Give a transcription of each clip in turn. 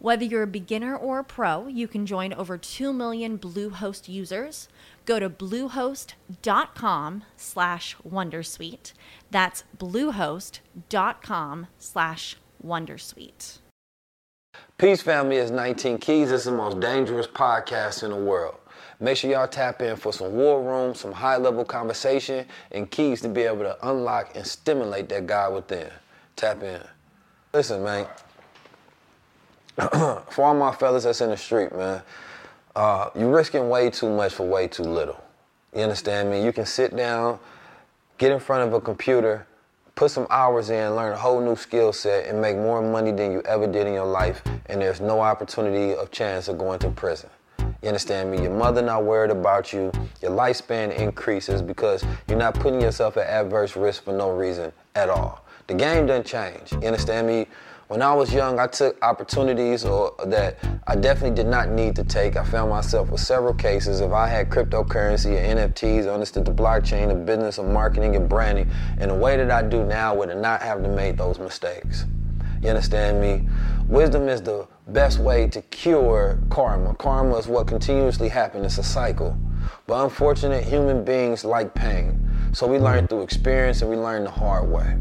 Whether you're a beginner or a pro, you can join over 2 million Bluehost users. Go to bluehost.com slash wondersuite. That's bluehost.com slash wondersuite. Peace Family is 19 Keys. It's the most dangerous podcast in the world. Make sure y'all tap in for some war room, some high level conversation, and keys to be able to unlock and stimulate that guy within. Tap in. Listen, man. for all my fellas that's in the street, man, uh, you're risking way too much for way too little. You understand me? You can sit down, get in front of a computer, put some hours in, learn a whole new skill set, and make more money than you ever did in your life, and there's no opportunity of chance of going to prison. You understand me? Your mother not worried about you. Your lifespan increases because you're not putting yourself at adverse risk for no reason at all. The game doesn't change. You understand me? When I was young, I took opportunities or that I definitely did not need to take. I found myself with several cases. If I had cryptocurrency or NFTs, understood the blockchain, the business of marketing and branding in a way that I do now, would not have to make those mistakes. You understand me? Wisdom is the best way to cure karma. Karma is what continuously happens. It's a cycle. But unfortunate human beings like pain. So we learn through experience and we learn the hard way.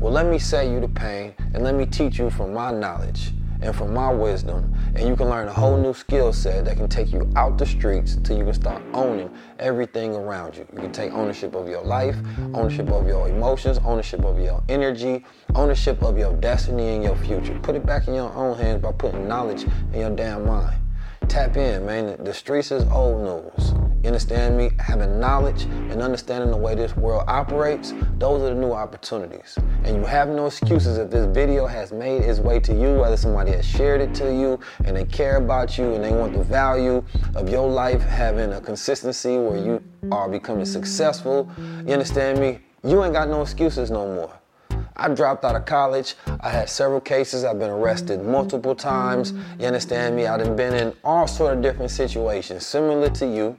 Well, let me save you the pain and let me teach you from my knowledge and from my wisdom. And you can learn a whole new skill set that can take you out the streets till you can start owning everything around you. You can take ownership of your life, ownership of your emotions, ownership of your energy, ownership of your destiny and your future. Put it back in your own hands by putting knowledge in your damn mind. Tap in, man. The streets is old news. You understand me? Having knowledge and understanding the way this world operates, those are the new opportunities. And you have no excuses if this video has made its way to you, whether somebody has shared it to you and they care about you and they want the value of your life having a consistency where you are becoming successful. You understand me? You ain't got no excuses no more. I dropped out of college. I had several cases. I've been arrested multiple times. You understand me? I've been in all sort of different situations, similar to you.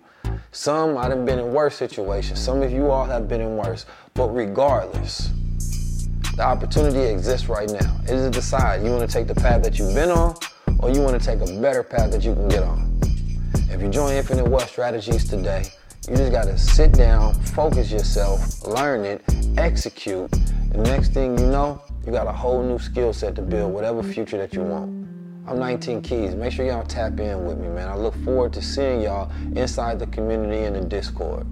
Some might have been in worse situations. Some of you all have been in worse. But regardless, the opportunity exists right now. It is to decide you want to take the path that you've been on or you want to take a better path that you can get on. If you join Infinite Wealth Strategies today, you just got to sit down, focus yourself, learn it, execute. The next thing you know, you got a whole new skill set to build whatever future that you want. I'm 19 Keys. Make sure y'all tap in with me, man. I look forward to seeing y'all inside the community in the Discord.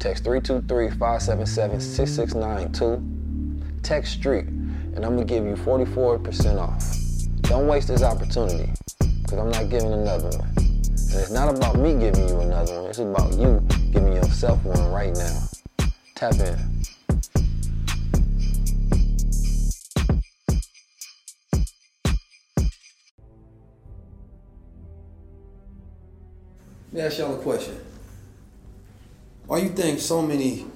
Text 323-577-6692. Text Street, and I'm gonna give you 44% off. Don't waste this opportunity, because I'm not giving another one. And it's not about me giving you another one, it's about you giving yourself one right now. Tap in. Let me ask y'all a question. Why you think so many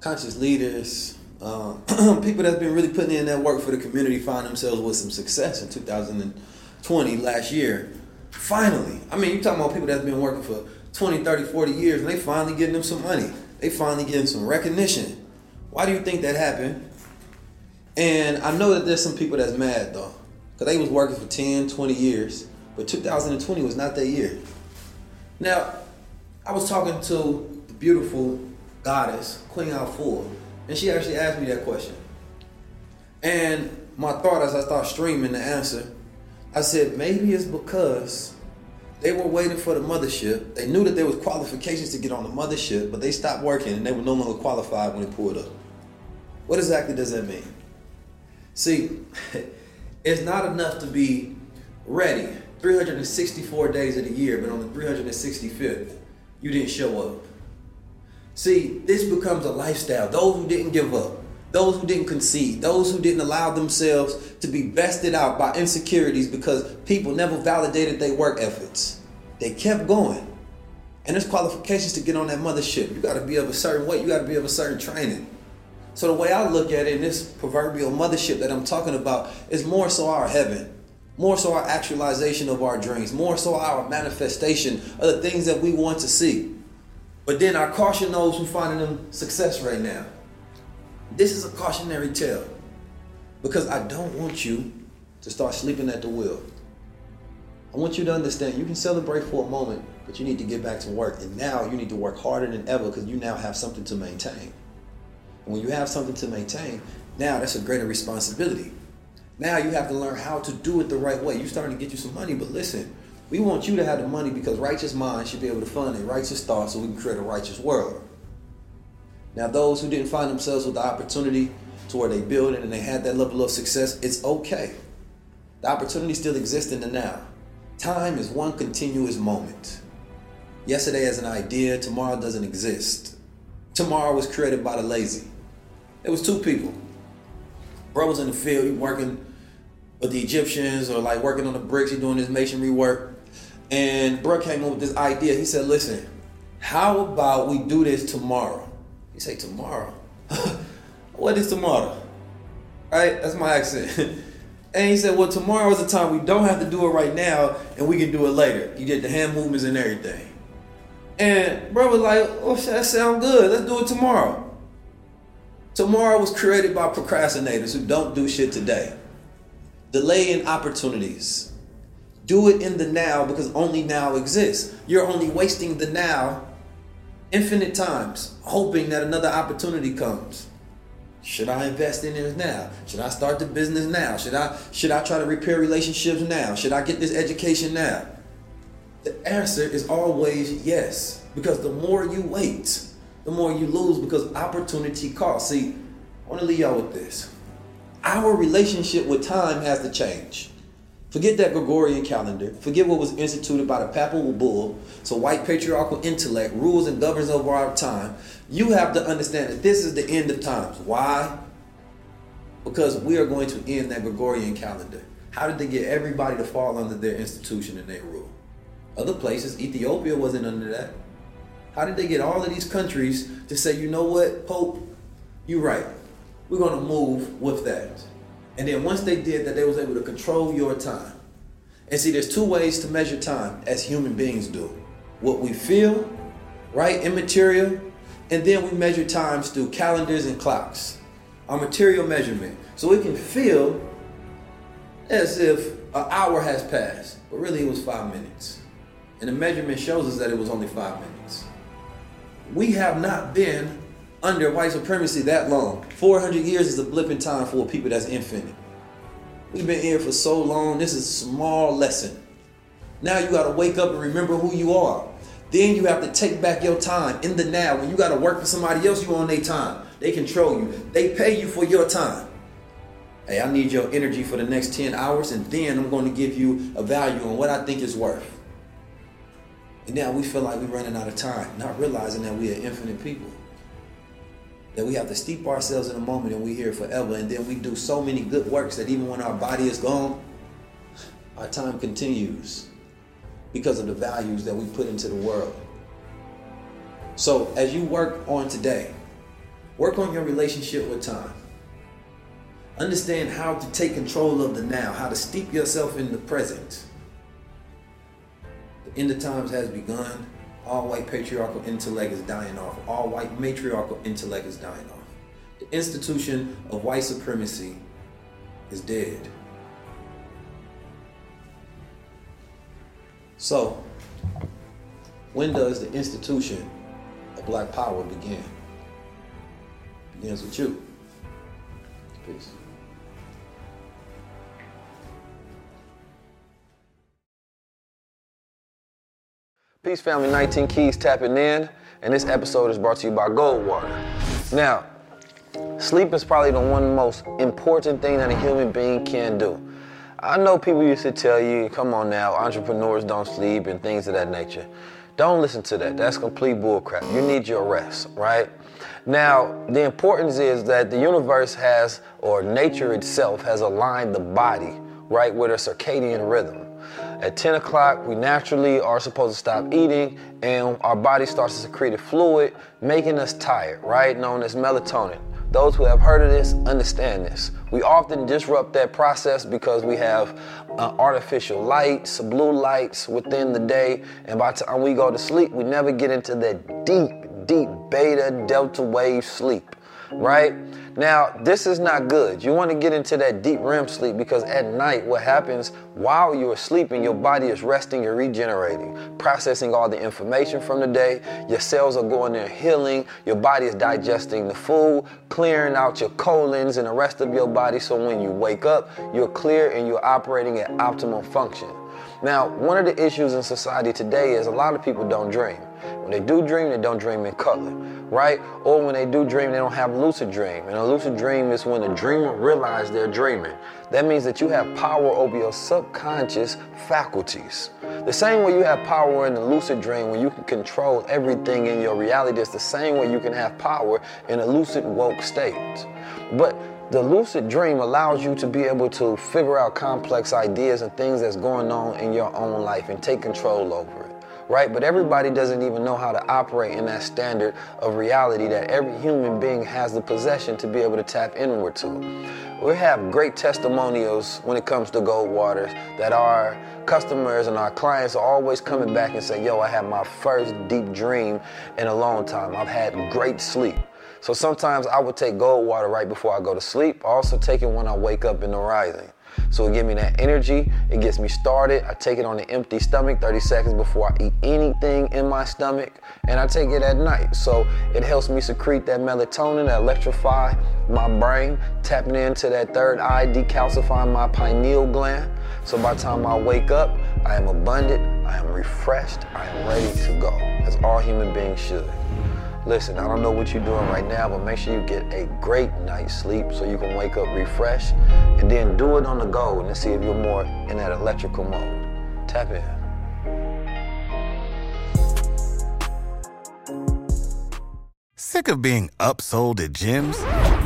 conscious leaders, uh, people that's been really putting in that work for the community, find themselves with some success in 2020 last year? Finally, I mean, you're talking about people that's been working for 20, 30, 40 years, and they finally getting them some money. They finally getting some recognition. Why do you think that happened? And I know that there's some people that's mad though, because they was working for 10, 20 years, but 2020 was not that year. Now, I was talking to the beautiful goddess, Queen Afua, and she actually asked me that question. And my thought as I start streaming the answer, I said maybe it's because they were waiting for the mothership. They knew that there was qualifications to get on the mothership, but they stopped working and they were no longer qualified when it pulled up. What exactly does that mean? See, It's not enough to be ready 364 days of the year, but on the 365th, you didn't show up. See, this becomes a lifestyle. Those who didn't give up, those who didn't concede, those who didn't allow themselves to be bested out by insecurities because people never validated their work efforts. They kept going. And there's qualifications to get on that mothership. You got to be of a certain weight, you got to be of a certain training. So the way I look at it in this proverbial mothership that I'm talking about is more so our heaven, more so our actualization of our dreams, more so our manifestation of the things that we want to see. But then I caution those who finding them success right now. This is a cautionary tale because I don't want you to start sleeping at the wheel. I want you to understand you can celebrate for a moment, but you need to get back to work. And now you need to work harder than ever because you now have something to maintain. And when you have something to maintain, now that's a greater responsibility. Now you have to learn how to do it the right way. You're starting to get you some money, but listen, we want you to have the money because righteous minds should be able to fund a righteous thought so we can create a righteous world. Now, those who didn't find themselves with the opportunity to where they build it and they had that level of success, it's okay. The opportunity still exists in the now. Time is one continuous moment. Yesterday as an idea, tomorrow doesn't exist. Tomorrow was created by the lazy. It was two people. Bro was in the field, he working with the Egyptians or like working on the bricks, he doing his masonry work. And bro came up with this idea. He said, listen, how about we do this tomorrow? He say, tomorrow? what is tomorrow? Right? That's my accent. And he said, well, tomorrow is the time we don't have to do it right now and we can do it later. You get the hand movements and everything. And bro was like, oh, that sounds good. Let's do it tomorrow. Tomorrow was created by procrastinators who don't do shit today. Delaying opportunities. Do it in the now because only now exists. You're only wasting the now infinite times, hoping that another opportunity comes. Should I invest in this now? Should I start the business now? Should I should I try to repair relationships now? Should I get this education now? The answer is always yes. Because the more you wait, the more you lose because opportunity costs. See, I want to leave y'all with this. Our relationship with time has to change. Forget that Gregorian calendar. Forget what was instituted by the papal bull. So white patriarchal intellect rules and governs over our time. You have to understand that this is the end of times. Why? Because we are going to end that Gregorian calendar. How did they get everybody to fall under their institution and their rule? Other places, Ethiopia wasn't under that. How did they get all of these countries to say, you know what, Pope, you're right. We're going to move with that. And then once they did that, they was able to control your time. And see, there's two ways to measure time as human beings do. What we feel, right, immaterial, and then we measure times through calendars and clocks. Our material measurement. So we can feel as if an hour has passed, but really it was five minutes. And the measurement shows us that it was only five minutes. We have not been under white supremacy that long. 400 years is a blip in time for people that's infinite. We've been here for so long. This is a small lesson. Now you got to wake up and remember who you are. Then you have to take back your time in the now. When you got to work for somebody else, you on their time. They control you. They pay you for your time. Hey, I need your energy for the next 10 hours, and then I'm going to give you a value on what I think is worth. And now we feel like we're running out of time, not realizing that we are infinite people. That we have to steep ourselves in a moment and we're here forever and then we do so many good works that even when our body is gone our time continues because of the values that we put into the world. So as you work on today work on your relationship with time. Understand how to take control of the now how to steep yourself in the present end of times has begun all white patriarchal intellect is dying off. All white matriarchal intellect is dying off. The institution of white supremacy is dead. So, when does the institution of black power begin? It begins with you. Peace. Peace Family 19 Keys tapping in, and this episode is brought to you by Goldwater. Now, sleep is probably the one most important thing that a human being can do. I know people used to tell you, come on now, entrepreneurs don't sleep and things of that nature. Don't listen to that. That's complete bullcrap. You need your rest, right? Now, the importance is that the universe has, or nature itself has aligned the body, right, with a circadian rhythm. At 10 o'clock, we naturally are supposed to stop eating and our body starts to secrete a fluid, making us tired, right? Known as melatonin. Those who have heard of this understand this. We often disrupt that process because we have uh, artificial lights, blue lights within the day, and by the time we go to sleep, we never get into that deep, deep beta delta wave sleep, right? Now, this is not good. You want to get into that deep REM sleep because at night, what happens while you're sleeping, your body is resting and regenerating, processing all the information from the day. Your cells are going there healing. Your body is digesting the food, clearing out your colons and the rest of your body. So when you wake up, you're clear and you're operating at optimal function. Now, one of the issues in society today is a lot of people don't dream. When they do dream, they don't dream in color, right? Or when they do dream, they don't have lucid dream. And a lucid dream is when the dreamer realizes they're dreaming. That means that you have power over your subconscious faculties. The same way you have power in the lucid dream when you can control everything in your reality, it's the same way you can have power in a lucid woke state. But the lucid dream allows you to be able to figure out complex ideas and things that's going on in your own life and take control over it right? But everybody doesn't even know how to operate in that standard of reality that every human being has the possession to be able to tap inward to. We have great testimonials when it comes to Goldwaters that our customers and our clients are always coming back and say, yo, I had my first deep dream in a long time. I've had great sleep. So sometimes I would take gold water right before I go to sleep. Also take it when I wake up in the rising. So it gives me that energy. It gets me started. I take it on an empty stomach 30 seconds before I eat anything in my stomach. And I take it at night. So it helps me secrete that melatonin, that electrify my brain, tapping into that third eye, decalcifying my pineal gland. So by the time I wake up, I am abundant, I am refreshed, I am ready to go, as all human beings should. Listen, I don't know what you're doing right now, but make sure you get a great night's sleep so you can wake up refreshed and then do it on the go and see if you're more in that electrical mode. Tap in. Sick of being upsold at gyms?